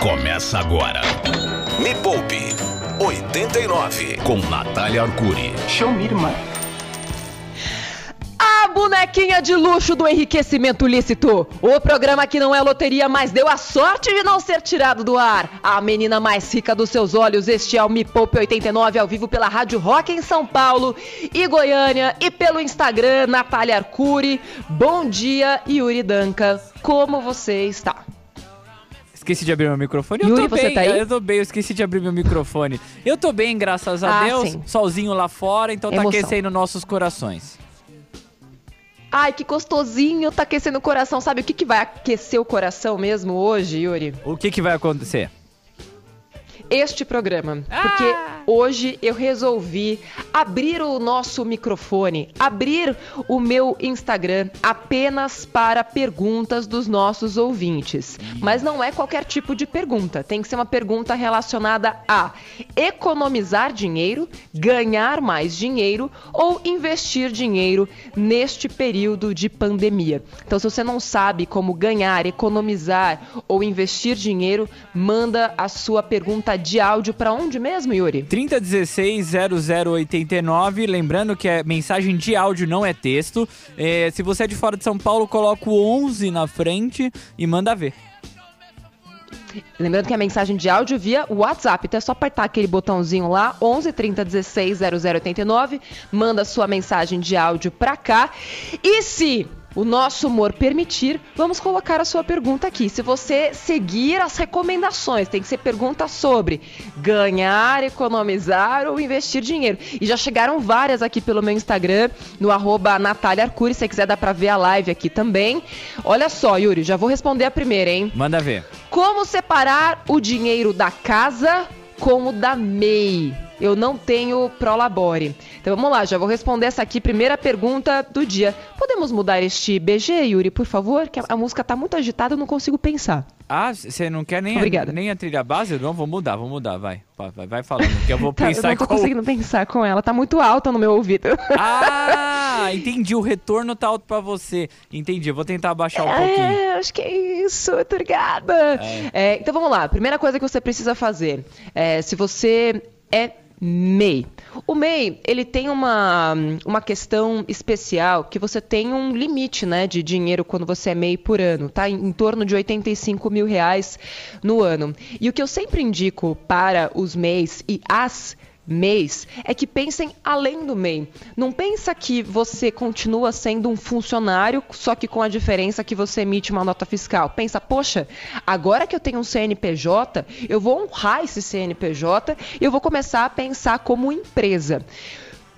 Começa agora. Me Poupe 89 com Natália Arcuri. Show me, irmã. A bonequinha de luxo do enriquecimento lícito. O programa que não é loteria, mas deu a sorte de não ser tirado do ar. A menina mais rica dos seus olhos. Este é o Me Poupe 89 ao vivo pela Rádio Rock em São Paulo e Goiânia e pelo Instagram Natália Arcuri. Bom dia, Yuri Danca. Como você está? Esqueci de abrir meu microfone. Yuri, eu tô você bem, tá aí? eu tô bem, eu esqueci de abrir meu microfone. Eu tô bem, graças a Ah, Deus. sim. Solzinho lá fora, então tá Emoção. aquecendo nossos corações. Ai, que gostosinho, tá aquecendo o coração. Sabe o que, que vai aquecer o coração mesmo hoje, Yuri? O que que vai acontecer? Este programa. Ah! Porque hoje eu resolvi abrir o nosso microfone, abrir o meu Instagram apenas para perguntas dos nossos ouvintes. Mas não é qualquer tipo de pergunta. Tem que ser uma pergunta relacionada a economizar dinheiro, ganhar mais dinheiro ou investir dinheiro neste período de pandemia. Então, se você não sabe como ganhar, economizar ou investir dinheiro, manda a sua pergunta de áudio para onde mesmo, Yuri? 3016-0089. Lembrando que é mensagem de áudio, não é texto. É, se você é de fora de São Paulo, coloca o 11 na frente e manda ver. Lembrando que a mensagem de áudio via WhatsApp, então é só apertar aquele botãozinho lá, 11 30 16 0089, manda sua mensagem de áudio pra cá. E se o nosso humor permitir, vamos colocar a sua pergunta aqui. Se você seguir as recomendações, tem que ser pergunta sobre ganhar, economizar ou investir dinheiro. E já chegaram várias aqui pelo meu Instagram, no arroba Natália Arcuri, se você quiser dá pra ver a live aqui também. Olha só, Yuri, já vou responder a primeira, hein? Manda ver. Como separar o dinheiro da casa com o da MEI? Eu não tenho Prolabore. Então vamos lá, já vou responder essa aqui, primeira pergunta do dia. Podemos mudar este BG, Yuri, por favor? Que a, a música tá muito agitada, eu não consigo pensar. Ah, você não quer nem a, nem a trilha base? Não, vou mudar, vou mudar, vai. Vai, vai falando, que eu vou Tá, eu pensar não tô qual... conseguindo pensar com ela, tá muito alta no meu ouvido. Ah, entendi, o retorno tá alto pra você. Entendi, eu vou tentar abaixar um pouquinho. É, acho que é isso, obrigada. É, então vamos lá, primeira coisa que você precisa fazer, é, se você é MEI. O MEI, ele tem uma, uma questão especial que você tem um limite né, de dinheiro quando você é MEI por ano, tá? Em, em torno de 85 mil reais no ano. E o que eu sempre indico para os MEIs e as mês é que pensem além do MEI. Não pensa que você continua sendo um funcionário, só que com a diferença que você emite uma nota fiscal. Pensa, poxa, agora que eu tenho um CNPJ, eu vou honrar esse CNPJ e eu vou começar a pensar como empresa.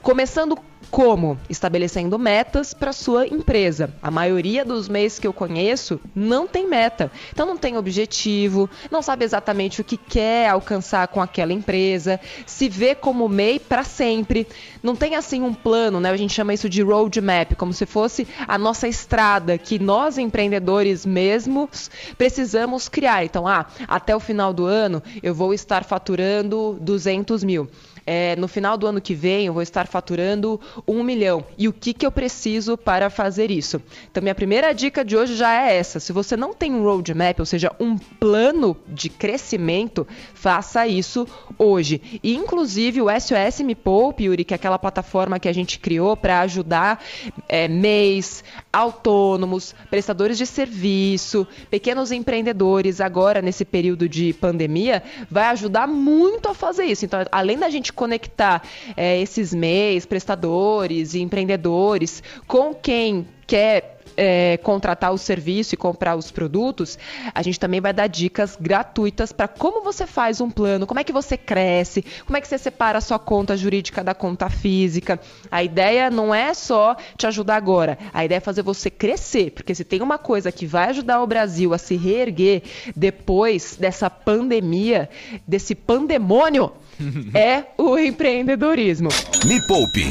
Começando como? Estabelecendo metas para sua empresa. A maioria dos MEIs que eu conheço não tem meta. Então não tem objetivo, não sabe exatamente o que quer alcançar com aquela empresa, se vê como MEI para sempre. Não tem assim um plano, né? A gente chama isso de roadmap, como se fosse a nossa estrada que nós empreendedores mesmos precisamos criar. Então, ah, até o final do ano eu vou estar faturando 200 mil. É, no final do ano que vem eu vou estar faturando um milhão. E o que, que eu preciso para fazer isso? Então, minha primeira dica de hoje já é essa. Se você não tem um roadmap, ou seja, um plano de crescimento, faça isso hoje. E, inclusive, o SOS Me Poupe, Yuri, que é aquela plataforma que a gente criou para ajudar é, MEIs, autônomos, prestadores de serviço, pequenos empreendedores, agora nesse período de pandemia, vai ajudar muito a fazer isso. Então, além da gente conectar é, esses MEIs, prestadores e empreendedores com quem quer é, contratar o serviço e comprar os produtos, a gente também vai dar dicas gratuitas para como você faz um plano, como é que você cresce, como é que você separa a sua conta jurídica da conta física. A ideia não é só te ajudar agora, a ideia é fazer você crescer, porque se tem uma coisa que vai ajudar o Brasil a se reerguer depois dessa pandemia, desse pandemônio, é o empreendedorismo. Me Poupe.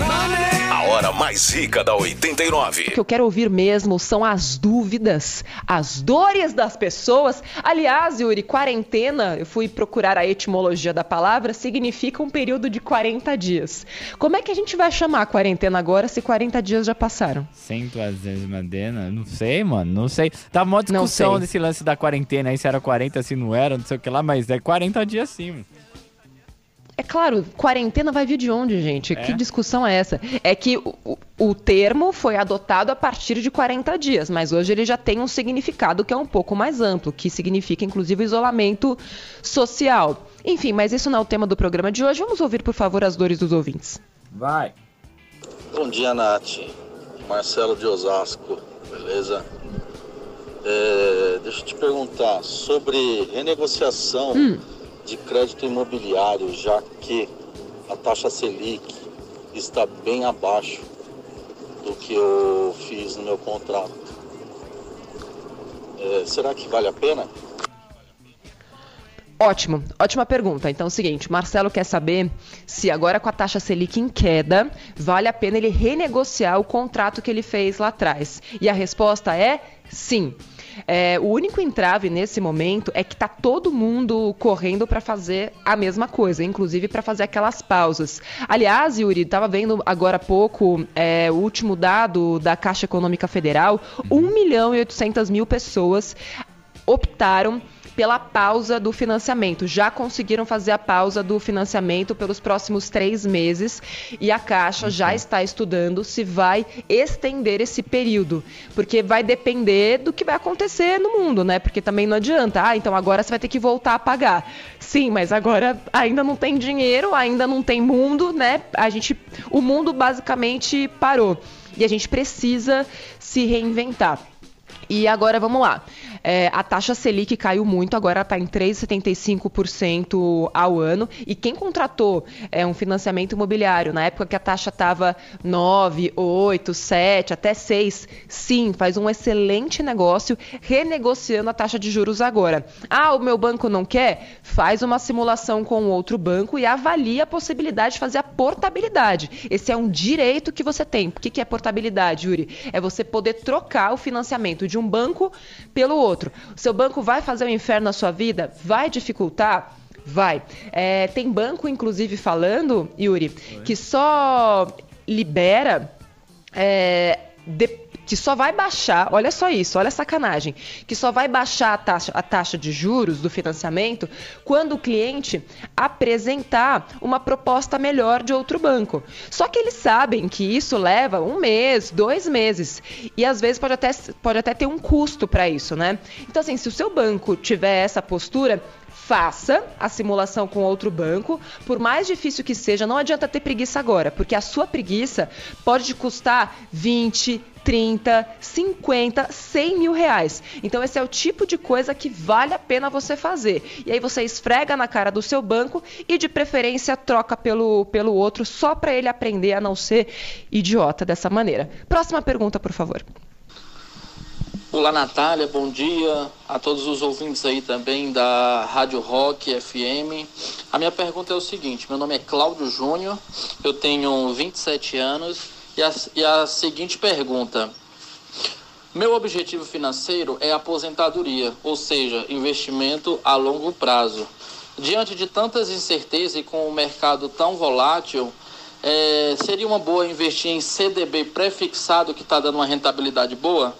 A hora mais rica da 89. O que eu quero ouvir mesmo são as dúvidas, as dores das pessoas. Aliás, Yuri, quarentena, eu fui procurar a etimologia da palavra, significa um período de 40 dias. Como é que a gente vai chamar a quarentena agora se 40 dias já passaram? Centuagésima Não sei, mano, não sei. Tá uma discussão desse lance da quarentena aí, se era 40, se não era, não sei o que lá, mas é 40 dias sim, mano. É claro, quarentena vai vir de onde, gente? É? Que discussão é essa? É que o, o, termo foi adotado a partir de 40 dias, mas hoje ele já tem um significado que é um pouco mais amplo, que significa inclusive isolamento social. Enfim, mas isso não é o tema do programa de hoje. Vamos ouvir, por favor, as dores dos ouvintes. Vai. Bom dia, Nath. Marcelo de Osasco, beleza? É, deixa eu te perguntar sobre renegociação. Hum de crédito imobiliário, já que a taxa Selic está bem abaixo do que eu fiz no meu contrato. É, será que vale a pena? Ótimo, ótima pergunta. Então é o seguinte, Marcelo quer saber se agora com a taxa Selic em queda, vale a pena ele renegociar o contrato que ele fez lá atrás. E a resposta é sim. É, o único entrave nesse momento é que tá todo mundo correndo para fazer a mesma coisa, inclusive para fazer aquelas pausas. Aliás, Yuri, estava vendo agora há pouco é, o último dado da Caixa Econômica Federal: 1 milhão e 800 mil pessoas optaram pela pausa do financiamento. Já conseguiram fazer a pausa do financiamento pelos próximos três meses e a Caixa já uhum. está estudando se vai estender esse período, porque vai depender do que vai acontecer no mundo, né? Porque também não adianta, ah, então agora você vai ter que voltar a pagar. Sim, mas agora ainda não tem dinheiro, ainda não tem mundo, né? A gente, o mundo basicamente parou e a gente precisa se reinventar. E agora vamos lá. É, a taxa Selic caiu muito, agora está em 3,75% ao ano. E quem contratou é, um financiamento imobiliário na época que a taxa estava 9, 8, 7, até 6, sim, faz um excelente negócio renegociando a taxa de juros agora. Ah, o meu banco não quer? Faz uma simulação com outro banco e avalia a possibilidade de fazer a portabilidade. Esse é um direito que você tem. O que é portabilidade, Yuri? É você poder trocar o financiamento de um banco pelo outro outro. O seu banco vai fazer um inferno na sua vida? Vai dificultar? Vai. É, tem banco, inclusive, falando, Yuri, Oi. que só libera. É, de, que só vai baixar, olha só isso, olha a sacanagem, que só vai baixar a taxa, a taxa de juros do financiamento quando o cliente apresentar uma proposta melhor de outro banco. Só que eles sabem que isso leva um mês, dois meses, e às vezes pode até, pode até ter um custo para isso, né? Então, assim, se o seu banco tiver essa postura, faça a simulação com outro banco, por mais difícil que seja, não adianta ter preguiça agora, porque a sua preguiça pode custar 20, 30, 50, 100 mil reais. Então, esse é o tipo de coisa que vale a pena você fazer. E aí você esfrega na cara do seu banco e, de preferência, troca pelo, pelo outro só para ele aprender a não ser idiota dessa maneira. Próxima pergunta, por favor. Olá, Natália, bom dia a todos os ouvintes aí também da Rádio Rock FM. A minha pergunta é o seguinte: meu nome é Cláudio Júnior, eu tenho 27 anos e a, e a seguinte pergunta. Meu objetivo financeiro é aposentadoria, ou seja, investimento a longo prazo. Diante de tantas incertezas e com o mercado tão volátil, é, seria uma boa investir em CDB pré-fixado que está dando uma rentabilidade boa?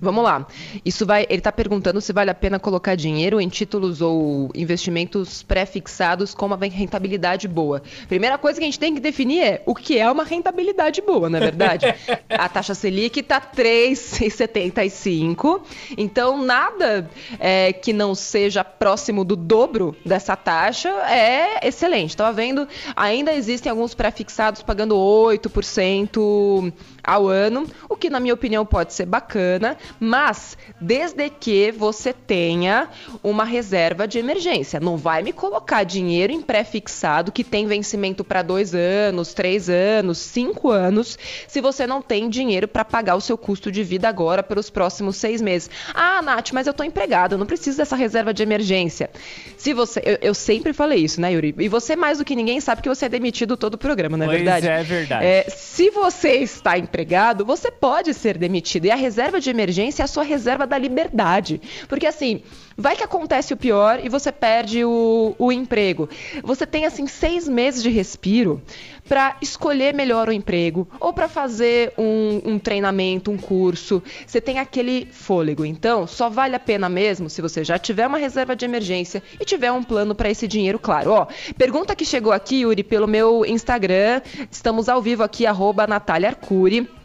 Vamos lá. Isso vai. Ele está perguntando se vale a pena colocar dinheiro em títulos ou investimentos pré-fixados com uma rentabilidade boa. Primeira coisa que a gente tem que definir é o que é uma rentabilidade boa, não é verdade? a taxa Selic está 3,75. Então, nada é, que não seja próximo do dobro dessa taxa é excelente. Estava vendo, ainda existem alguns pré-fixados pagando 8% ao ano, o que na minha opinião pode ser bacana, mas desde que você tenha uma reserva de emergência. Não vai me colocar dinheiro em pré-fixado que tem vencimento para dois anos, três anos, cinco anos, se você não tem dinheiro para pagar o seu custo de vida agora pelos próximos seis meses. Ah, Nath, mas eu estou empregado, eu não preciso dessa reserva de emergência. Se você, eu, eu, sempre falei isso, né, Yuri? E você mais do que ninguém sabe que você é demitido todo o programa, não é pois verdade? É verdade. É, se você está empregado, você pode ser demitido. E a reserva de emergência é a sua reserva da liberdade. Porque assim, vai que acontece o pior e você perde o, o emprego. Você tem assim seis meses de respiro para escolher melhor o emprego ou para fazer um, um, treinamento, um curso. Você tem aquele fôlego. Então, só vale a pena mesmo se você já tiver uma reserva de emergência e tiver um plano para esse dinheiro, claro. Ó, pergunta que chegou aqui, Yuri, pelo meu Instagram. Estamos ao vivo aqui, arroba Natália Arcuri.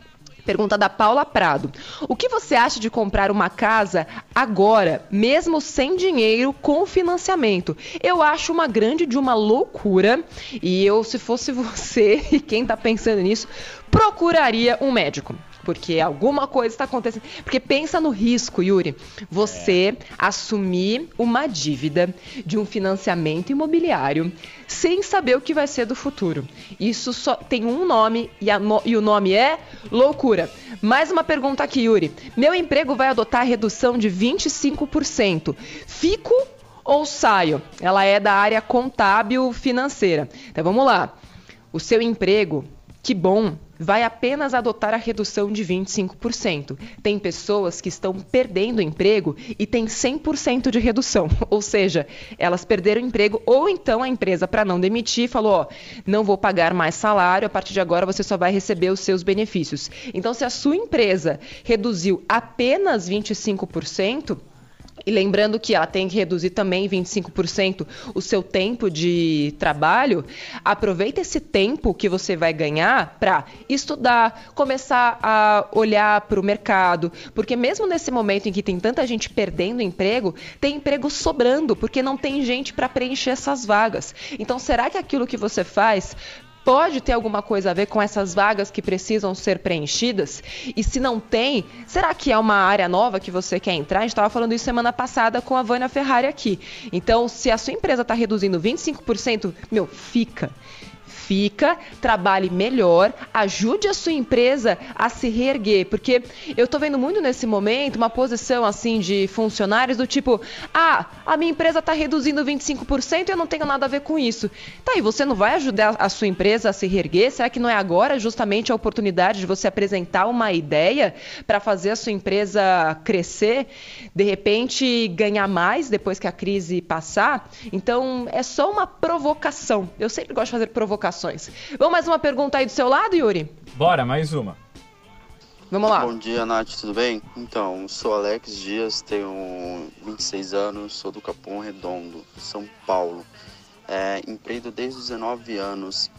Pergunta da Paula Prado. O que você acha de comprar uma casa agora, mesmo sem dinheiro, com financiamento? Eu acho uma grande de uma loucura. E eu, se fosse você e quem está pensando nisso, procuraria um médico porque alguma coisa está acontecendo. Porque pensa no risco, Yuri. Você é. assumir uma dívida de um financiamento imobiliário sem saber o que vai ser do futuro. Isso só tem um nome e, no... e o nome é loucura. Mais uma pergunta aqui, Yuri. Meu emprego vai adotar a redução de 25%. Fico ou saio? Ela é da área contábil financeira. Então vamos lá. O seu emprego, que bom, vai apenas adotar a redução de 25%. Tem pessoas que estão perdendo emprego e tem 100% de redução, ou seja, elas perderam emprego ou então a empresa para não demitir falou, ó, não vou pagar mais salário, a partir de agora você só vai receber os seus benefícios. Então se a sua empresa reduziu apenas 25%, e lembrando que ela tem que reduzir também 25% o seu tempo de trabalho, aproveita esse tempo que você vai ganhar para estudar, começar a olhar para o mercado, porque mesmo nesse momento em que tem tanta gente perdendo emprego, tem emprego sobrando, porque não tem gente para preencher essas vagas. Então, será que aquilo que você faz pode ter alguma coisa a ver com essas vagas que precisam ser preenchidas? E se não tem, será que é uma área nova que você quer entrar? A gente estava falando isso semana passada com a Vânia Ferrari aqui. Então, se a sua empresa está reduzindo 25%, meu, fica fica, trabalhe melhor, ajude a sua empresa a se reerguer, porque eu tô vendo muito nesse momento uma posição assim de funcionários do tipo: "Ah, a minha empresa tá reduzindo 25% e eu não tenho nada a ver com isso". Tá, e você não vai ajudar a sua empresa a se reerguer? Será que não é agora justamente a oportunidade de você apresentar uma ideia para fazer a sua empresa crescer, de repente ganhar mais depois que a crise passar? Então, é só uma provocação. Eu sempre gosto de fazer provocações Vamos mais uma pergunta aí do seu lado, Yuri? Bora, mais uma. Vamos lá. Bom dia, Nath, tudo bem? Então, sou Alex Dias, tenho 26 anos, sou do Capão Redondo, São Paulo. É, empreendo desde os 19 anos,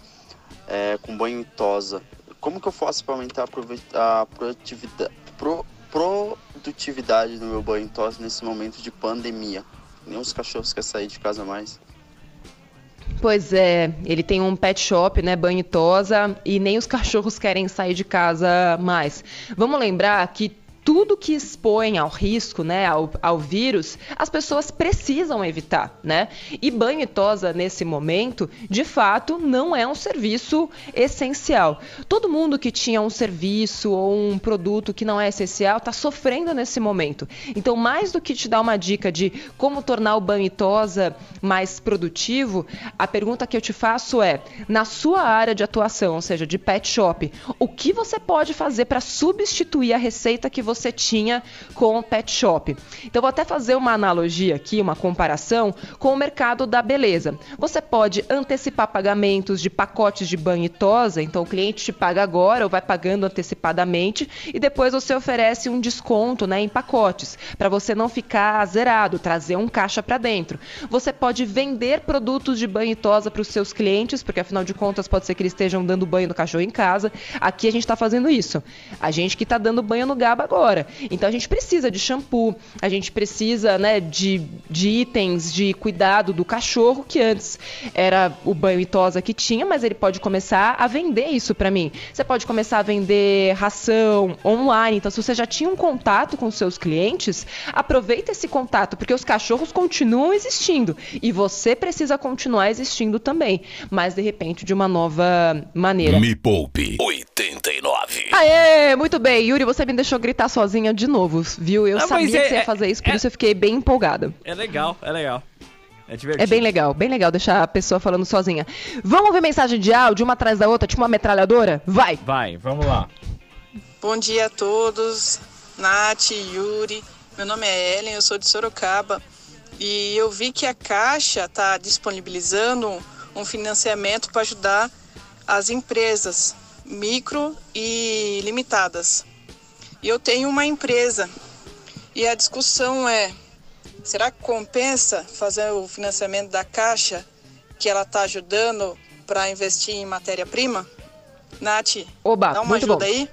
é, com banho e tosa. Como que eu faço para aumentar a produtividade, pro, produtividade do meu banho e tosa nesse momento de pandemia? Nem os cachorros querem sair de casa mais. Pois é, ele tem um pet shop, né, banho e tosa, e nem os cachorros querem sair de casa mais. Vamos lembrar que tudo que expõe ao risco, né, ao, ao, vírus, as pessoas precisam evitar, né? E banho e tosa nesse momento, de fato, não é um serviço essencial. Todo mundo que tinha um serviço ou um produto que não é essencial está sofrendo nesse momento. Então, mais do que te dar uma dica de como tornar o banho e tosa mais produtivo, a pergunta que eu te faço é: na sua área de atuação, ou seja, de pet shop, o que você pode fazer para substituir a receita que você você tinha com o pet shop. Então, vou até fazer uma analogia aqui, uma comparação com o mercado da beleza. Você pode antecipar pagamentos de pacotes de banho e tosa, então o cliente te paga agora ou vai pagando antecipadamente e depois você oferece um desconto né, em pacotes, para você não ficar zerado, trazer um caixa para dentro. Você pode vender produtos de banho e tosa para os seus clientes, porque afinal de contas pode ser que eles estejam dando banho no cachorro em casa. Aqui a gente está fazendo isso. A gente que está dando banho no gaba agora Então a gente precisa de shampoo, a gente precisa né, de, de itens de cuidado do cachorro, que antes era o banho e tosa que tinha, mas ele pode começar a vender isso para mim. Você pode começar a vender ração online. Então, se você já tinha um contato com seus clientes, aproveita esse contato, porque os cachorros continuam existindo e você precisa continuar existindo também, mas de repente de uma nova maneira. Me Poupe 89. Aê, muito bem. Yuri, você me deixou gritar sozinha de novo, viu? Eu ah, sabia é, que você ia é, fazer isso, por é, isso eu fiquei bem empolgada. É legal, é legal. É divertido. É bem legal, bem legal deixar a pessoa falando sozinha. Vamos ver mensagem de áudio, uma atrás da outra, tipo uma metralhadora? Vai! Vai, vamos lá. Bom dia a todos, Nath, Yuri. Meu nome é Ellen, eu sou de Sorocaba. E eu vi que a Caixa está disponibilizando um financiamento para ajudar as empresas micro e limitadas. E eu tenho uma empresa e a discussão é: será que compensa fazer o financiamento da Caixa que ela está ajudando para investir em matéria-prima? Nath, Oba, dá uma ajuda bom. aí.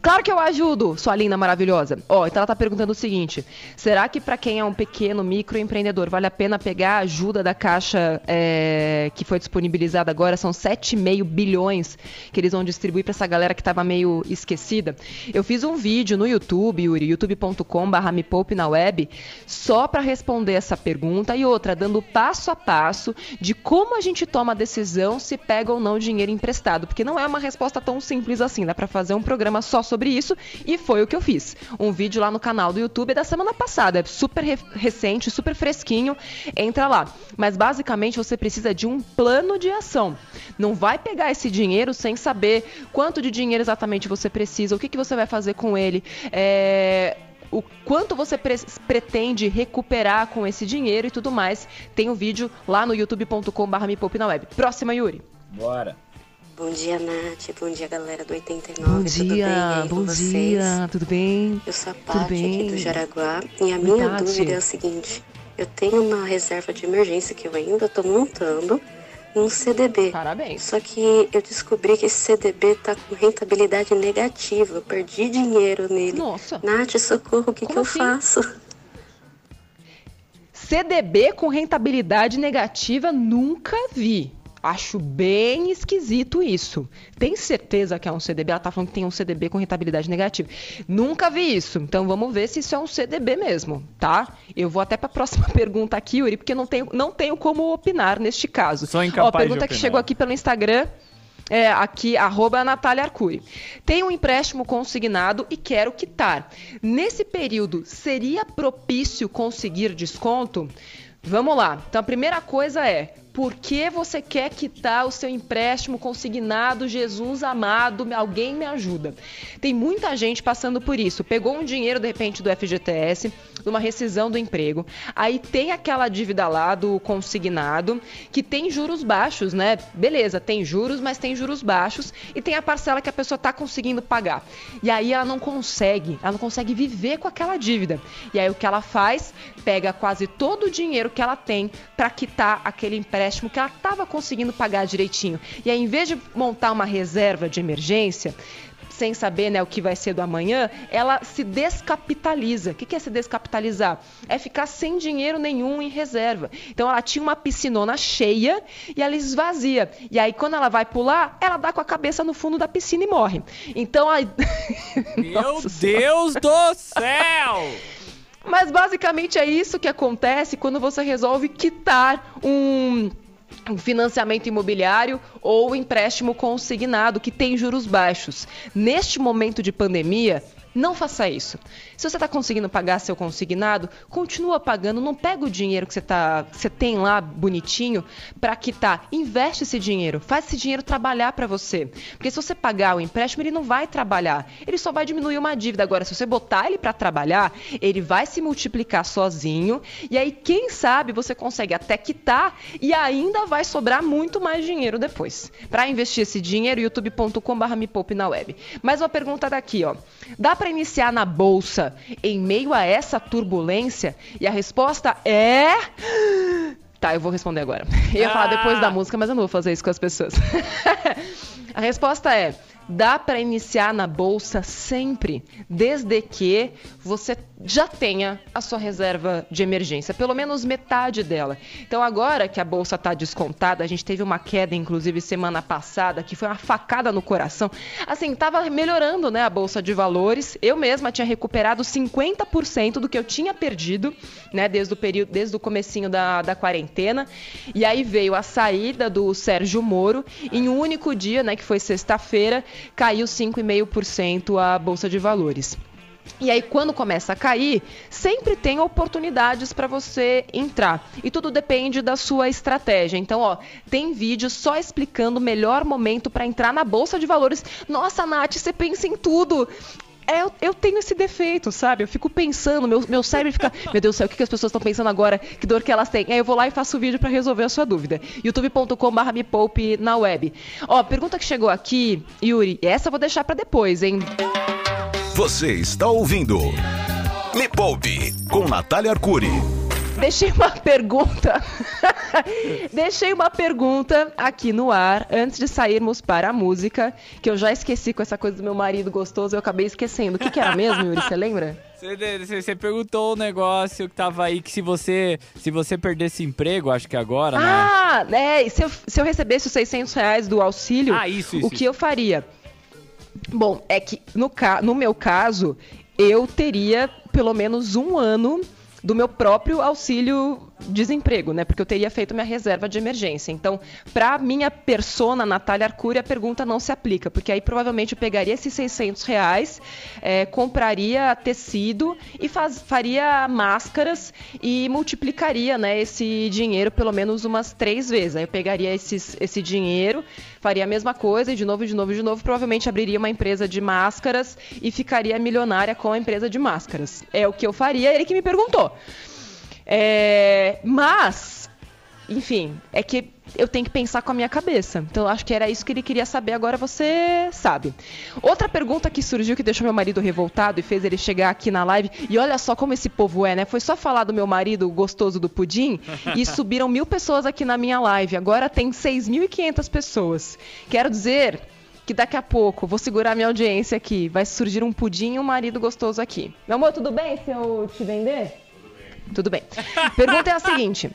Claro que eu ajudo, sua linda maravilhosa. Ó, então ela tá perguntando o seguinte: será que para quem é um pequeno microempreendedor vale a pena pegar a ajuda da Caixa é, que foi disponibilizada agora? São 7,5 bilhões que eles vão distribuir para essa galera que tava meio esquecida. Eu fiz um vídeo no YouTube, Yuri, youtube.com/barra me poupe na web, só para responder essa pergunta e outra, dando passo a passo de como a gente toma a decisão se pega ou não dinheiro emprestado, porque não é uma resposta tão simples assim. Dá para fazer um programa só sobre isso e foi o que eu fiz. Um vídeo lá no canal do YouTube da semana passada, é super re recente, super fresquinho, entra lá. Mas basicamente você precisa de um plano de ação. Não vai pegar esse dinheiro sem saber quanto de dinheiro exatamente você precisa, o que, que você vai fazer com ele. É o quanto você pre pretende recuperar com esse dinheiro e tudo mais. Tem um vídeo lá no youtube.com.br me poupe na web. Próxima, Yuri. Bora. Bom dia, Nath. Bom dia, galera do 89. Bom dia, bom dia. Tudo bem? Eu sou a Paty aqui do Jaraguá. E a Oi, minha dúvida é o seguinte. Eu tenho uma reserva de emergência que eu ainda estou montando um CDB. Parabéns. Só que eu descobri que esse CDB tá com rentabilidade negativa. Eu perdi dinheiro nele. Nossa. Nath, socorro, o que, que eu assim? faço? CDB com rentabilidade negativa nunca vi. Acho bem esquisito isso. Tem certeza que é um CDB? Ela tá falando que tem um CDB com rentabilidade negativa. Nunca vi isso. Então vamos ver se isso é um CDB mesmo, tá? Eu vou até para a próxima pergunta aqui, Yuri, porque não tenho, não tenho como opinar neste caso. Sou incapaz Ó, pergunta que chegou aqui pelo Instagram. É, aqui, arroba Natália Arcuri. Tenho um empréstimo consignado e quero quitar. Nesse período, seria propício conseguir desconto? Vamos lá. Então, a primeira coisa é: por que você quer quitar o seu empréstimo consignado? Jesus amado, alguém me ajuda. Tem muita gente passando por isso. Pegou um dinheiro de repente do FGTS, numa rescisão do emprego. Aí tem aquela dívida lá do consignado que tem juros baixos, né? Beleza, tem juros, mas tem juros baixos e tem a parcela que a pessoa está conseguindo pagar. E aí ela não consegue, ela não consegue viver com aquela dívida. E aí o que ela faz? Pega quase todo o dinheiro que ela tem para quitar aquele empréstimo empréstimo que ela estava conseguindo pagar direitinho. E aí, em vez de montar uma reserva de emergência, sem saber né, o que vai ser do amanhã, ela se descapitaliza. O que é se descapitalizar? É ficar sem dinheiro nenhum em reserva. Então ela tinha uma piscinona cheia e ela esvazia. E aí, quando ela vai pular, ela dá com a cabeça no fundo da piscina e morre. Então aí. Meu Deus do céu! Mas basicamente é isso que acontece quando você resolve quitar um um financiamento imobiliário ou empréstimo consignado que tem juros baixos. Neste momento de pandemia, não faça isso. Se você está conseguindo pagar seu consignado, continua pagando. Não pega o dinheiro que você, tá, você tem lá bonitinho para quitar. Investe esse dinheiro. Faz esse dinheiro trabalhar para você. Porque se você pagar o empréstimo, ele não vai trabalhar. Ele só vai diminuir uma dívida. Agora, se você botar ele para trabalhar, ele vai se multiplicar sozinho. E aí, quem sabe, você consegue até quitar e ainda vai sobrar muito mais dinheiro depois. Para investir esse dinheiro, youtube.com.br me poupe na web. Mais uma pergunta daqui, ó. Dá para iniciar na bolsa em meio a essa turbulência? E a resposta é. Tá, eu vou responder agora. Eu ia falar depois da ah. música, mas eu não vou fazer isso com as pessoas. a resposta é: Dá para iniciar na bolsa sempre, desde que você já tenha a sua reserva de emergência, pelo menos metade dela. Então agora que a bolsa está descontada, a gente teve uma queda inclusive semana passada, que foi uma facada no coração. Assim, estava melhorando, né, a bolsa de valores. Eu mesma tinha recuperado 50% do que eu tinha perdido, né, desde o período, desde o comecinho da, da quarentena. E aí veio a saída do Sérgio Moro em um único dia, né, que foi sexta-feira, caiu 5,5% a bolsa de valores. E aí, quando começa a cair, sempre tem oportunidades para você entrar. E tudo depende da sua estratégia. Então, ó, tem vídeo só explicando o melhor momento para entrar na bolsa de valores. Nossa, Nath, você pensa em tudo. É, eu, eu, tenho esse defeito, sabe? Eu fico pensando, meu, meu cérebro fica, meu Deus do céu, o que, que as pessoas estão pensando agora? Que dor que elas têm? Aí eu vou lá e faço o vídeo para resolver a sua dúvida. youtube.com.br me poupe na web. Ó, pergunta que chegou aqui, Yuri, essa eu vou deixar para depois, hein? Você está ouvindo Me Poupe com Natália Arcuri. Deixei uma pergunta. Deixei uma pergunta aqui no ar antes de sairmos para a música, que eu já esqueci com essa coisa do meu marido gostoso, eu acabei esquecendo. O que, que era mesmo, Yuri? Você lembra? Você, perguntou o um negócio que tava aí que se você se você perdesse emprego, acho que agora, né? Ah, né? Se eu, se eu recebesse os 600 reais do auxílio, ah, isso, isso, o que eu faria? Bom, é que no, no meu caso, eu teria pelo menos um ano do meu próprio auxílio desemprego, né? Porque eu teria feito minha reserva de emergência. Então, para minha persona, Natália Arcuri, a pergunta não se aplica, porque aí provavelmente eu pegaria esses 600 reais, é, compraria tecido e faz, faria máscaras e multiplicaria, né, esse dinheiro pelo menos umas três vezes. Aí eu pegaria esses, esse dinheiro, faria a mesma coisa e de novo, de novo, de novo, provavelmente abriria uma empresa de máscaras e ficaria milionária com a empresa de máscaras. É o que eu faria, ele que me perguntou. É, mas, enfim, é que eu tenho que pensar com a minha cabeça. Então, acho que era isso que ele queria saber, agora você sabe. Outra pergunta que surgiu que deixou meu marido revoltado e fez ele chegar aqui na live. E olha só como esse povo é, né? Foi só falar do meu marido gostoso do pudim e subiram mil pessoas aqui na minha live. Agora tem 6.500 pessoas. Quero dizer que daqui a pouco vou segurar minha audiência aqui. Vai surgir um pudim e um marido gostoso aqui. Meu amor, tudo bem se eu te vender? Tudo bem. Pergunta é a seguinte: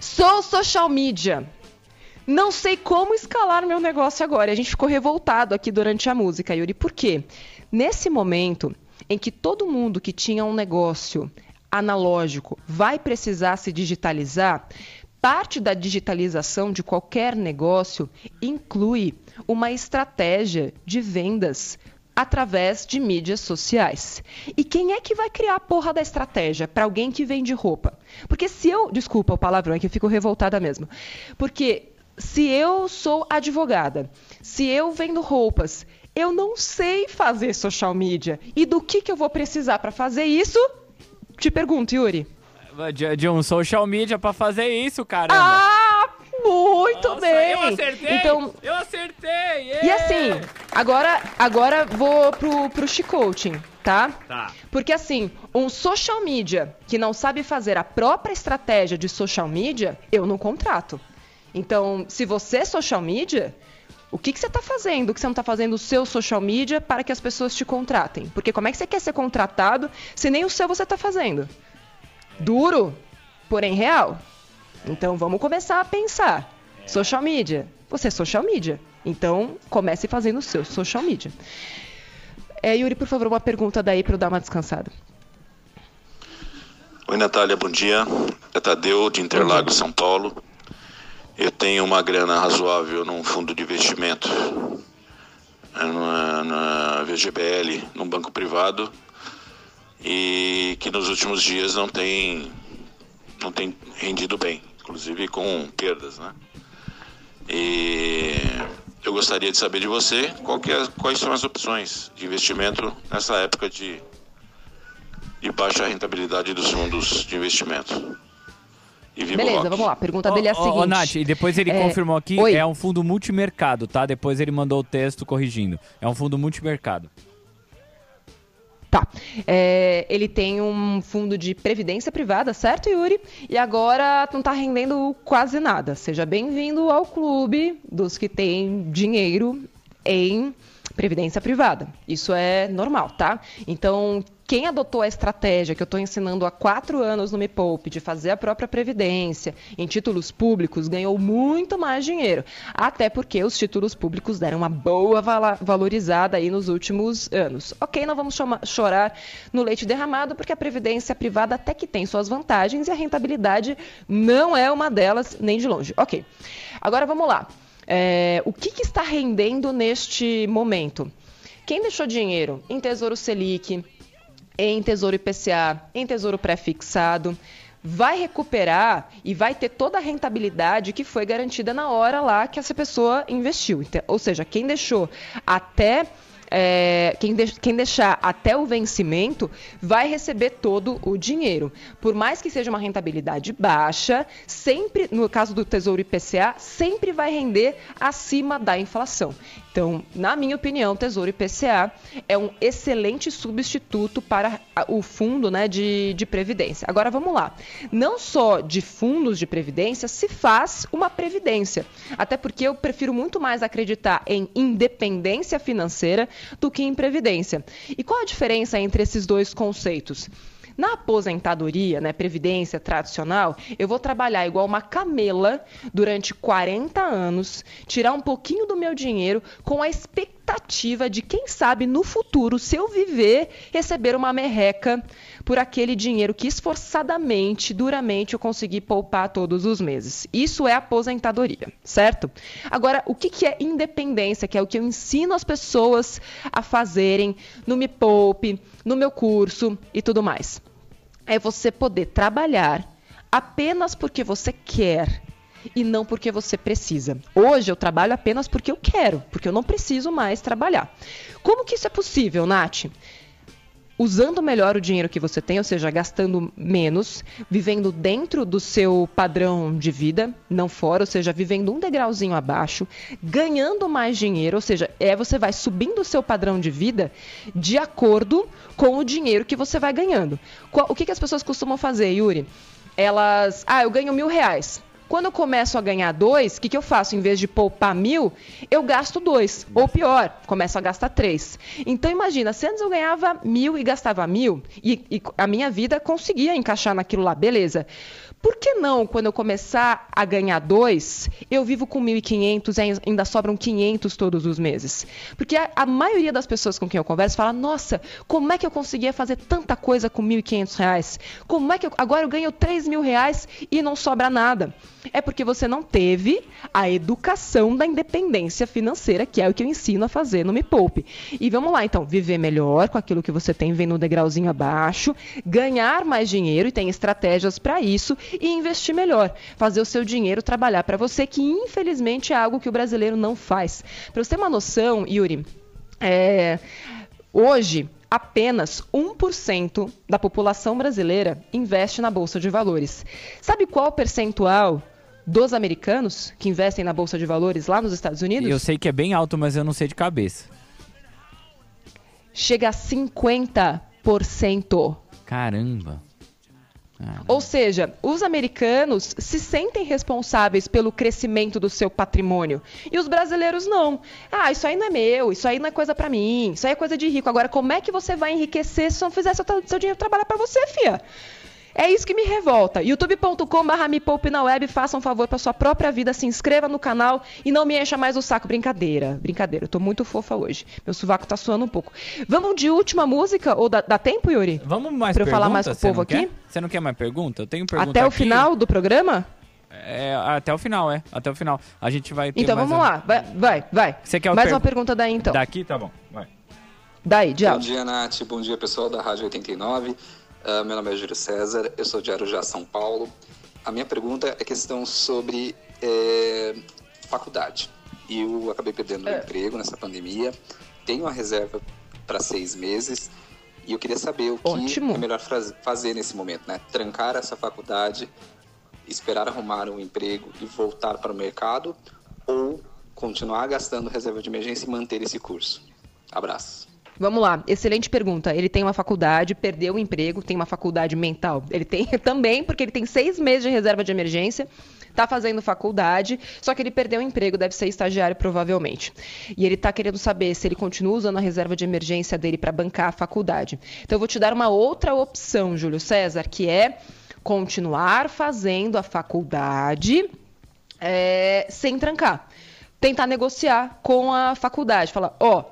Sou social media. Não sei como escalar meu negócio agora. A gente ficou revoltado aqui durante a música, Yuri. Por quê? Nesse momento em que todo mundo que tinha um negócio analógico vai precisar se digitalizar, parte da digitalização de qualquer negócio inclui uma estratégia de vendas através de mídias sociais. E quem é que vai criar a porra da estratégia para alguém que vende roupa? Porque se eu, desculpa o palavrão, é que eu fico revoltada mesmo. Porque se eu sou advogada, se eu vendo roupas, eu não sei fazer social media. E do que, que eu vou precisar para fazer isso? Te pergunto, Yuri. De, de um social media para fazer isso, caramba. Ah! Muito Nossa, bem! Eu acertei! Então, eu acertei! Yeah. E assim, agora, agora vou pro, pro Chicoaching, tá? Tá. Porque assim, um social media que não sabe fazer a própria estratégia de social media, eu não contrato. Então, se você é social media, o que, que você está fazendo que você não está fazendo o seu social media para que as pessoas te contratem? Porque como é que você quer ser contratado se nem o seu você está fazendo? Duro, porém real. Então vamos começar a pensar. Social media. Você é social media. Então comece fazendo o seu social media. É, Yuri, por favor, uma pergunta daí para eu dar uma descansada. Oi, Natália, bom dia. É Tadeu, de Interlagos, São Paulo. Eu tenho uma grana razoável num fundo de investimento, na, na VGBL, num banco privado, e que nos últimos dias não tem, não tem rendido bem inclusive com perdas, né? E eu gostaria de saber de você é, quais são as opções de investimento nessa época de, de baixa rentabilidade dos fundos de investimento. Beleza, vamos lá. A pergunta dele é a seguinte. Ô, Nath, e depois ele é... confirmou aqui, Oi? é um fundo multimercado, tá? Depois ele mandou o texto corrigindo. É um fundo multimercado. Tá. É, ele tem um fundo de previdência privada, certo, Yuri? E agora não está rendendo quase nada. Seja bem-vindo ao clube dos que têm dinheiro em previdência privada. Isso é normal, tá? Então, quem adotou a estratégia que eu estou ensinando há quatro anos no Me Poupe de fazer a própria previdência em títulos públicos ganhou muito mais dinheiro. Até porque os títulos públicos deram uma boa valorizada aí nos últimos anos. Ok, não vamos chorar no leite derramado, porque a previdência privada até que tem suas vantagens e a rentabilidade não é uma delas, nem de longe. Ok. Agora vamos lá. É, o que, que está rendendo neste momento? Quem deixou dinheiro em Tesouro Selic, em Tesouro IPCA, em Tesouro Pré-fixado, vai recuperar e vai ter toda a rentabilidade que foi garantida na hora lá que essa pessoa investiu. Então, ou seja, quem deixou até é, quem, quem deixar até o vencimento vai receber todo o dinheiro. Por mais que seja uma rentabilidade baixa, sempre, no caso do Tesouro IPCA, sempre vai render acima da inflação. Então, na minha opinião, o Tesouro IPCA é um excelente substituto para o fundo né, de, de previdência. Agora vamos lá. Não só de fundos de previdência se faz uma previdência. Até porque eu prefiro muito mais acreditar em independência financeira do que em previdência. E qual a diferença entre esses dois conceitos? Na aposentadoria, né, previdência tradicional, eu vou trabalhar igual uma camela durante 40 anos, tirar um pouquinho do meu dinheiro com a expectativa de, quem sabe, no futuro, se eu viver, receber uma merreca por aquele dinheiro que esforçadamente, duramente eu consegui poupar todos os meses. Isso é aposentadoria, certo? Agora, o que é independência, que é o que eu ensino as pessoas a fazerem no Me Poupe, no meu curso e tudo mais? É você poder trabalhar apenas porque você quer e não porque você precisa. Hoje eu trabalho apenas porque eu quero, porque eu não preciso mais trabalhar. Como que isso é possível, Nath? Usando melhor o dinheiro que você tem, ou seja, gastando menos, vivendo dentro do seu padrão de vida, não fora, ou seja, vivendo um degrauzinho abaixo, ganhando mais dinheiro, ou seja, é você vai subindo o seu padrão de vida de acordo com o dinheiro que você vai ganhando. O que, que as pessoas costumam fazer, Yuri? Elas, ah, eu ganho mil reais. Quando eu começo a ganhar dois, o que, que eu faço? Em vez de poupar mil, eu gasto dois. Ou pior, começo a gastar três. Então imagina, se antes eu ganhava mil e gastava mil, e, e a minha vida conseguia encaixar naquilo lá, beleza. Por que não, quando eu começar a ganhar dois, eu vivo com 1.500 e ainda sobram 500 todos os meses? Porque a, a, maioria das pessoas com quem eu converso fala: Nossa, como é que eu conseguia fazer tanta coisa com 1.500 reais? Como é que eu, agora eu ganho 3 mil reais e não sobra nada? É porque você não teve a educação da independência financeira, que é o que eu ensino a fazer no Me Poupe. E vamos lá, então, viver melhor com aquilo que você tem, vendo um degrauzinho abaixo, ganhar mais dinheiro e tem estratégias para isso e investir melhor, fazer o seu dinheiro trabalhar para você, que infelizmente é algo que o brasileiro não faz. Para você ter uma noção, Yuri, é, hoje apenas 1% da população brasileira investe na bolsa de valores. Sabe qual o percentual dos americanos que investem na bolsa de valores lá nos Estados Unidos? Eu sei que é bem alto, mas eu não sei de cabeça. Chega a 50%. Caramba. Ah, Ou seja, os americanos se sentem responsáveis pelo crescimento do seu patrimônio e os brasileiros não. Ah, isso aí não é meu, isso aí não é coisa para mim, isso aí é coisa de rico. Agora, como é que você vai enriquecer se não fizer seu, seu dinheiro trabalhar para você, fia? É isso que me revolta. youtube.com.br me poupe na web, faça um favor para sua própria vida, se inscreva no canal e não me encha mais o saco. Brincadeira, brincadeira, eu tô muito fofa hoje. Meu sovaco tá suando um pouco. Vamos de última música? Ou dá, dá tempo, Yuri? Vamos mais Pra eu falar mais pro povo aqui? Você não quer mais pergunta? Eu tenho pergunta Até o aqui. final do programa? É, até o final, é. Até o final. A gente vai ter Então mais vamos um- lá, vai, vai. vai. Você quer mais per- uma pergunta daí então. Daqui, tá bom. Vai. Daí, de Bom dia, Nath. Bom dia, pessoal da Rádio 89. Ah, meu nome é Júlio César, eu sou de Arujá, São Paulo. A minha pergunta é questão sobre é, faculdade. Eu acabei perdendo o É. emprego nessa pandemia, tenho uma reserva para seis meses e eu queria saber o que Ótimo. é melhor faz- fazer nesse momento, né? Trancar essa faculdade, esperar arrumar um emprego e voltar para o mercado ou continuar gastando reserva de emergência e manter esse curso? Abraço. Vamos lá, excelente pergunta. Ele tem uma faculdade, perdeu o emprego, tem uma faculdade mental. Ele tem também, porque ele tem seis meses de reserva de emergência, está fazendo faculdade, só que ele perdeu o emprego, deve ser estagiário provavelmente. E ele está querendo saber se ele continua usando a reserva de emergência dele para bancar a faculdade. Então eu vou te dar uma outra opção, Júlio César, que é continuar fazendo a faculdade é, sem trancar. Tentar negociar com a faculdade. Falar, ó, oh,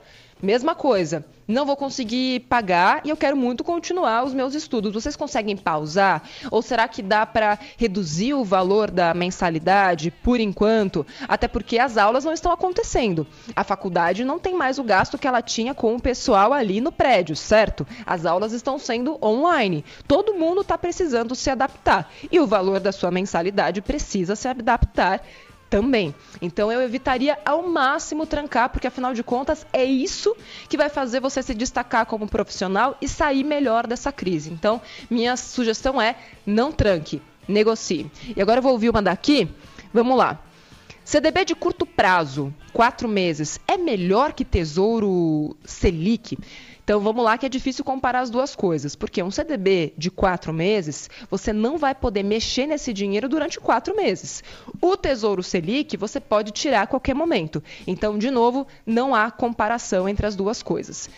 mesma coisa não vou conseguir pagar e eu quero muito continuar os meus estudos. Vocês conseguem pausar? Ou será que dá para reduzir o valor da mensalidade por enquanto? Até porque as aulas não estão acontecendo. A faculdade não tem mais o gasto que ela tinha com o pessoal ali no prédio, certo? As aulas estão sendo online. Todo mundo está precisando se adaptar e o valor da sua mensalidade precisa se adaptar também. Então eu evitaria ao máximo trancar, porque afinal de contas é isso que vai fazer você se destacar como profissional e sair melhor dessa crise. Então, minha sugestão é não tranque, negocie. E agora eu vou ouvir uma daqui. Vamos lá. CDB de curto prazo, quatro meses, é melhor que Tesouro Selic? Então vamos lá que é difícil comparar as duas coisas, porque um CDB de quatro meses, você não vai poder mexer nesse dinheiro durante quatro meses. O Tesouro Selic você pode tirar a qualquer momento. Então, de novo, não há comparação entre as duas coisas.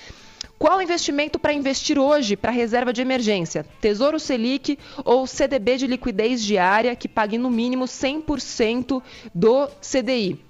Qual investimento para investir hoje para reserva de emergência? Tesouro Selic ou CDB de liquidez diária que pague no mínimo 100% do CDI?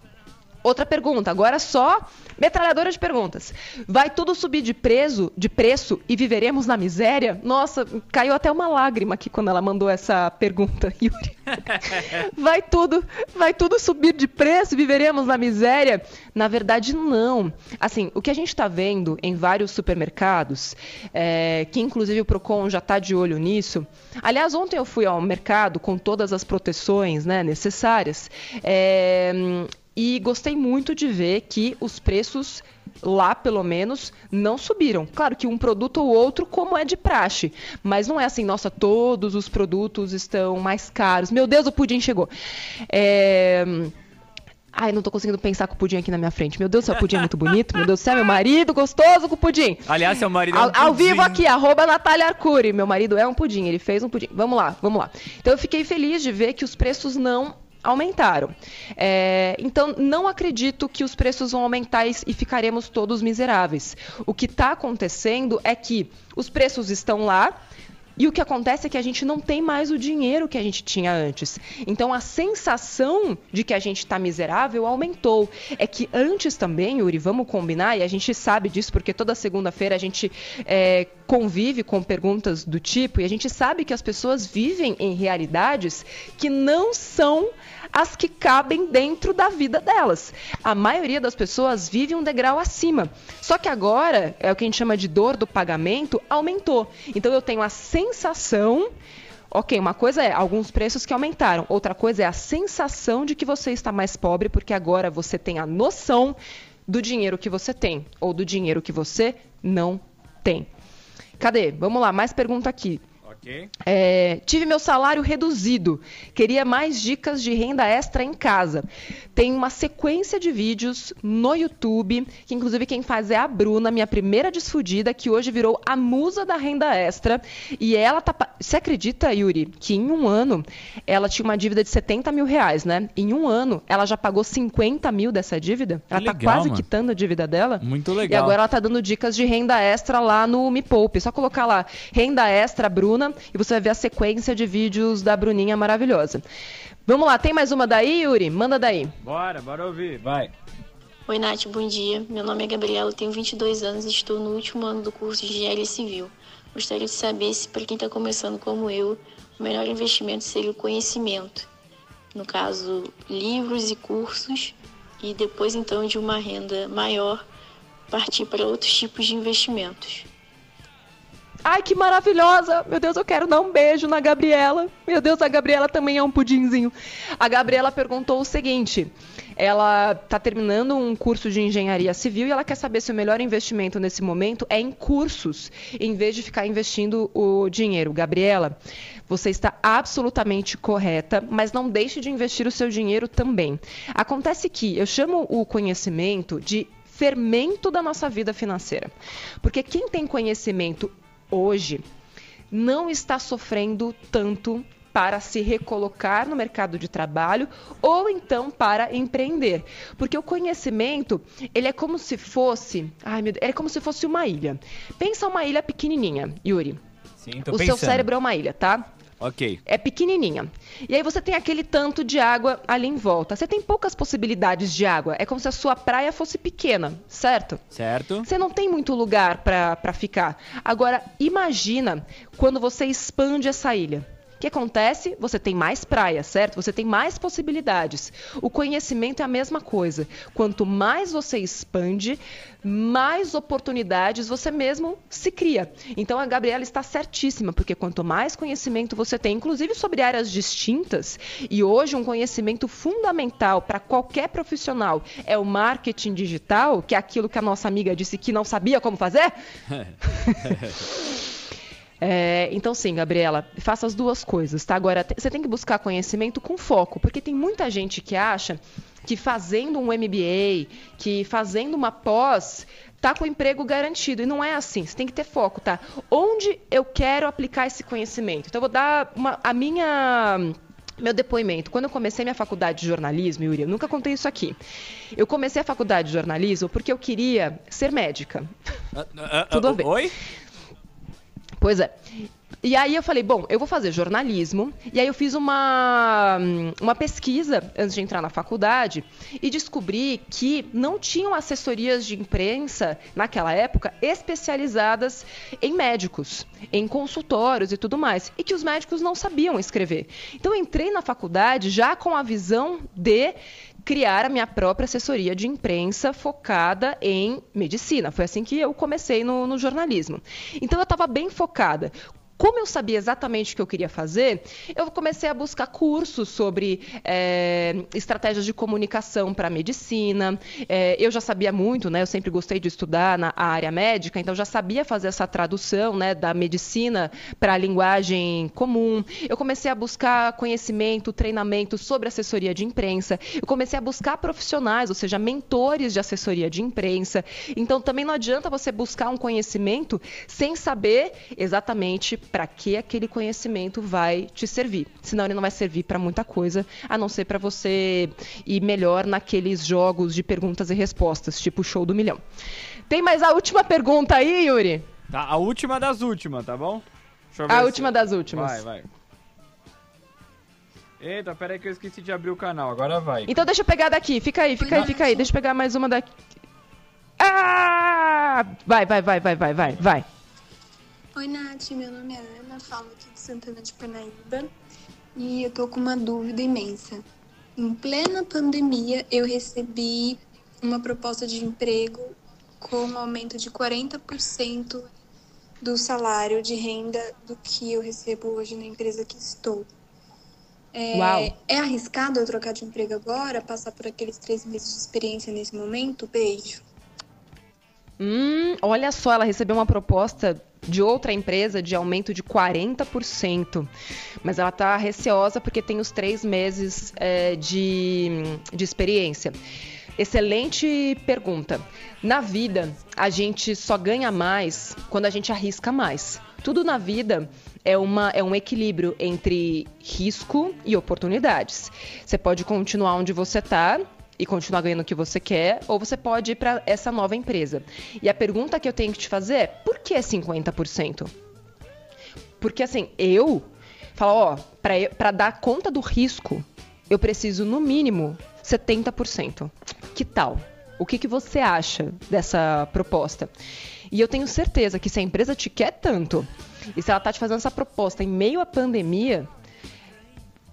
Outra pergunta, agora só metralhadora de perguntas. Vai tudo subir de preço, de preço e viveremos na miséria? Nossa, caiu até uma lágrima aqui quando ela mandou essa pergunta, Yuri. vai tudo, vai tudo subir de preço e viveremos na miséria? Na verdade, não. Assim, o que a gente está vendo em vários supermercados, é, que inclusive o Procon já está de olho nisso. Aliás, ontem eu fui ao mercado com todas as proteções né, necessárias. É, e gostei muito de ver que os preços lá, pelo menos, não subiram. Claro que um produto ou outro, como é de praxe, mas não é assim, nossa, todos os produtos estão mais caros. Meu Deus, o pudim chegou. É... Ai, não tô conseguindo pensar com o pudim aqui na minha frente. Meu Deus do céu, o pudim é muito bonito. Meu Deus do céu, meu marido gostoso com o pudim. Aliás, seu marido é um ao, ao vivo aqui, arroba Natália Arcuri. Meu marido é um pudim, ele fez um pudim. Vamos lá, vamos lá. Então eu fiquei feliz de ver que os preços não aumentaram. É, então, não acredito que os preços vão aumentar e ficaremos todos miseráveis. O que está acontecendo é que os preços estão lá, e o que acontece é que a gente não tem mais o dinheiro que a gente tinha antes. Então a sensação de que a gente está miserável aumentou. É que antes também, Yuri, vamos combinar, e a gente sabe disso porque toda segunda-feira a gente é, convive com perguntas do tipo, e a gente sabe que as pessoas vivem em realidades que não são as que cabem dentro da vida delas. A maioria das pessoas vive um degrau acima. Só que agora, é o que a gente chama de dor do pagamento, aumentou. Então eu tenho a sensação Ok, uma coisa é alguns preços que aumentaram, outra coisa é a sensação de que você está mais pobre, porque agora você tem a noção do dinheiro que você tem, ou do dinheiro que você não tem. Cadê? Vamos lá, mais pergunta aqui. É, tive meu salário reduzido. Queria mais dicas de renda extra em casa. Tem uma sequência de vídeos no YouTube, que inclusive quem faz é a Bruna, minha primeira desfudida, que hoje virou a musa da renda extra. E ela tá. Você acredita, Yuri, que em um ano ela tinha uma dívida de 70 mil reais, né? Em um ano ela já pagou 50 mil dessa dívida. Ela que tá legal, quase mano. quitando a dívida dela. Muito legal. E agora ela tá dando dicas de renda extra lá no Me Poupe. Só colocar lá, renda extra Bruna e você vai ver a sequência de vídeos da Bruninha maravilhosa. Vamos lá, tem mais uma daí, Yuri? Manda daí. Bora, bora ouvir, vai. Oi, Nath, bom dia. Meu nome é Gabriela, tenho 22 anos e estou no último ano do curso de Engenharia Civil. Gostaria de saber se, para quem está começando como eu, o melhor investimento seria o conhecimento. No caso, livros e cursos, e depois, então, de uma renda maior, partir para outros tipos de investimentos. Ai, que maravilhosa! Meu Deus, eu quero dar um beijo na Gabriela. Meu Deus, a Gabriela também é um pudinzinho. A Gabriela perguntou o seguinte: ela está terminando um curso de engenharia civil e ela quer saber se o melhor investimento nesse momento é em cursos, em vez de ficar investindo o dinheiro. Gabriela, você está absolutamente correta, mas não deixe de investir o seu dinheiro também. Acontece que eu chamo o conhecimento de fermento da nossa vida financeira. Porque quem tem conhecimento hoje não está sofrendo tanto para se recolocar no mercado de trabalho ou então para empreender. Porque o conhecimento, ele é como se fosse, ai meu Deus, é como se fosse uma ilha. Pensa uma ilha pequenininha, Yuri. Sim, tô o pensando. seu cérebro é uma ilha, tá? Ok. É pequenininha. E aí você tem aquele tanto de água ali em volta. Você tem poucas possibilidades de água. É como se a sua praia fosse pequena, certo? Certo. Você não tem muito lugar para ficar. Agora, imagina quando você expande essa ilha. O que acontece? Você tem mais praia, certo? Você tem mais possibilidades. O conhecimento é a mesma coisa. Quanto mais você expande, mais oportunidades você mesmo se cria. Então a Gabriela está certíssima, porque quanto mais conhecimento você tem, inclusive sobre áreas distintas, e hoje um conhecimento fundamental para qualquer profissional é o marketing digital, que é aquilo que a nossa amiga disse que não sabia como fazer. É, então, sim, Gabriela, faça as duas coisas, tá? Agora, você tem que buscar conhecimento com foco, porque tem muita gente que acha que fazendo um MBA, que fazendo uma pós, tá com o emprego garantido. E não é assim. Você tem que ter foco, tá? Onde eu quero aplicar esse conhecimento? Então, eu vou dar uma, a minha meu depoimento. Quando eu comecei minha faculdade de jornalismo, Yuri, eu nunca contei isso aqui. Eu comecei a faculdade de jornalismo porque eu queria ser médica. Uh, uh, uh, Tudo ver. Oi? Pois é. E aí eu falei, bom, eu vou fazer jornalismo. E aí eu fiz uma, uma pesquisa antes de entrar na faculdade e descobri que não tinham assessorias de imprensa naquela época especializadas em médicos, em consultórios e tudo mais, e que os médicos não sabiam escrever. Então eu entrei na faculdade já com a visão de criar a minha própria assessoria de imprensa focada em medicina. Foi assim que eu comecei no, no jornalismo. Então eu estava bem focada como eu sabia exatamente o que eu queria fazer, eu comecei a buscar cursos sobre é, estratégias de comunicação para medicina. É, eu já sabia muito, né? Eu sempre gostei de estudar na área médica, então já sabia fazer essa tradução, né, da medicina para a linguagem comum. Eu comecei a buscar conhecimento, treinamento sobre assessoria de imprensa. Eu comecei a buscar profissionais, ou seja, mentores de assessoria de imprensa. Então também não adianta você buscar um conhecimento sem saber exatamente para que aquele conhecimento vai te servir. Senão ele não vai servir para muita coisa, a não ser para você ir melhor naqueles jogos de perguntas e respostas, tipo show do milhão. Tem mais a última pergunta aí, Yuri? Tá, a última das últimas, tá bom? a última se... das últimas. Vai, vai. Eita, peraí que eu esqueci de abrir o canal, agora vai. Então deixa eu pegar daqui, fica aí, fica aí, fica aí. Deixa eu pegar mais uma daqui. Ah! Vai, vai, vai, vai, vai, vai, vai. Oi, Nath, meu nome é Ana, falo aqui de Santana de Parnaíba e eu tô com uma dúvida imensa. Em plena pandemia, eu recebi uma proposta de emprego com um aumento de 40% do salário de renda do que eu recebo hoje na empresa que estou. É, Uau. é arriscado eu trocar de emprego agora, passar por aqueles três meses de experiência nesse momento? Beijo. Hum, olha só, ela recebeu uma proposta de outra empresa de aumento de 40%. Mas ela está receosa porque tem os três meses é, de, de experiência. Excelente pergunta. Na vida, a gente só ganha mais quando a gente arrisca mais. Tudo na vida é, uma, é um equilíbrio entre risco e oportunidades. Você pode continuar onde você está e continuar ganhando o que você quer, ou você pode ir para essa nova empresa. E a pergunta que eu tenho que te fazer é: por que 50%? Porque assim, eu falo, ó, para dar conta do risco, eu preciso no mínimo 70%. Que tal? O que, que você acha dessa proposta? E eu tenho certeza que se a empresa te quer tanto, e se ela está te fazendo essa proposta em meio à pandemia,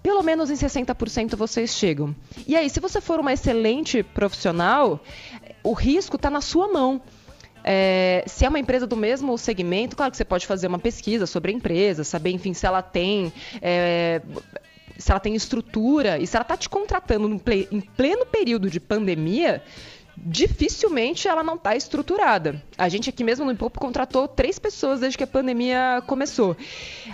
pelo menos em 60% vocês chegam. E aí, se você for uma excelente profissional, o risco está na sua mão. É, se é uma empresa do mesmo segmento, claro que você pode fazer uma pesquisa sobre a empresa, saber, enfim, se ela tem. É, se ela tem estrutura e se ela está te contratando em pleno período de pandemia, dificilmente ela não está estruturada. A gente aqui mesmo no Impopo contratou três pessoas desde que a pandemia começou.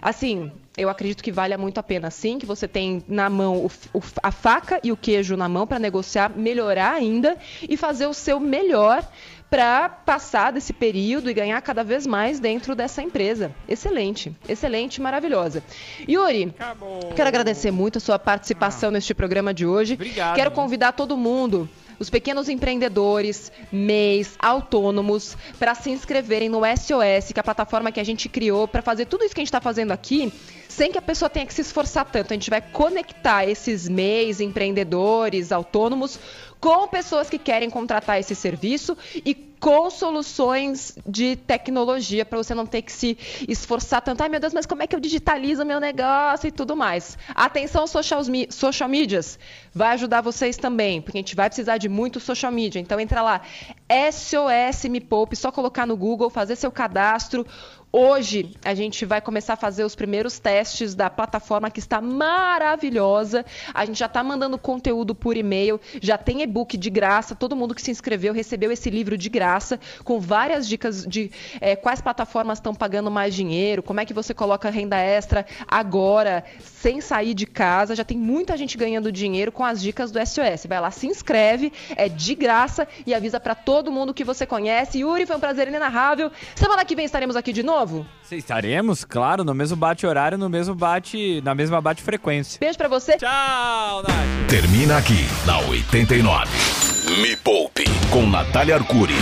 Assim, eu acredito que vale muito a pena, sim, que você tem na mão o, o, a faca e o queijo na mão para negociar, melhorar ainda e fazer o seu melhor para passar desse período e ganhar cada vez mais dentro dessa empresa. Excelente, excelente, maravilhosa. Yuri, Acabou. quero agradecer muito a sua participação ah. neste programa de hoje. Obrigado. Quero convidar todo mundo os pequenos empreendedores, MEIs, autônomos, para se inscreverem no SOS, que é a plataforma que a gente criou para fazer tudo isso que a gente está fazendo aqui, sem que a pessoa tenha que se esforçar tanto. A gente vai conectar esses MEIs, empreendedores, autônomos, com pessoas que querem contratar esse serviço e com soluções de tecnologia para você não ter que se esforçar tanto. Ai meu Deus, mas como é que eu digitalizo meu negócio e tudo mais? Atenção, social, social medias, vai ajudar vocês também, porque a gente vai precisar de muito social media. Então entra lá, SOS Me Poupe, só colocar no Google, fazer seu cadastro. Hoje a gente vai começar a fazer os primeiros testes da plataforma que está maravilhosa. A gente já está mandando conteúdo por e-mail, já tem e-book de graça. Todo mundo que se inscreveu recebeu esse livro de graça, com várias dicas de é, quais plataformas estão pagando mais dinheiro, como é que você coloca renda extra agora, sem sair de casa. Já tem muita gente ganhando dinheiro com as dicas do SOS. Vai lá, se inscreve, é de graça e avisa para todo mundo que você conhece. Yuri, foi um prazer inenarrável. Semana que vem estaremos aqui de novo novo? Estaremos, claro, no mesmo bate-horário, no mesmo bate, na mesma bate-frequência. Beijo pra você. Tchau, Nath. Termina aqui, na 89. Me Poupe, com Natália Arcuri.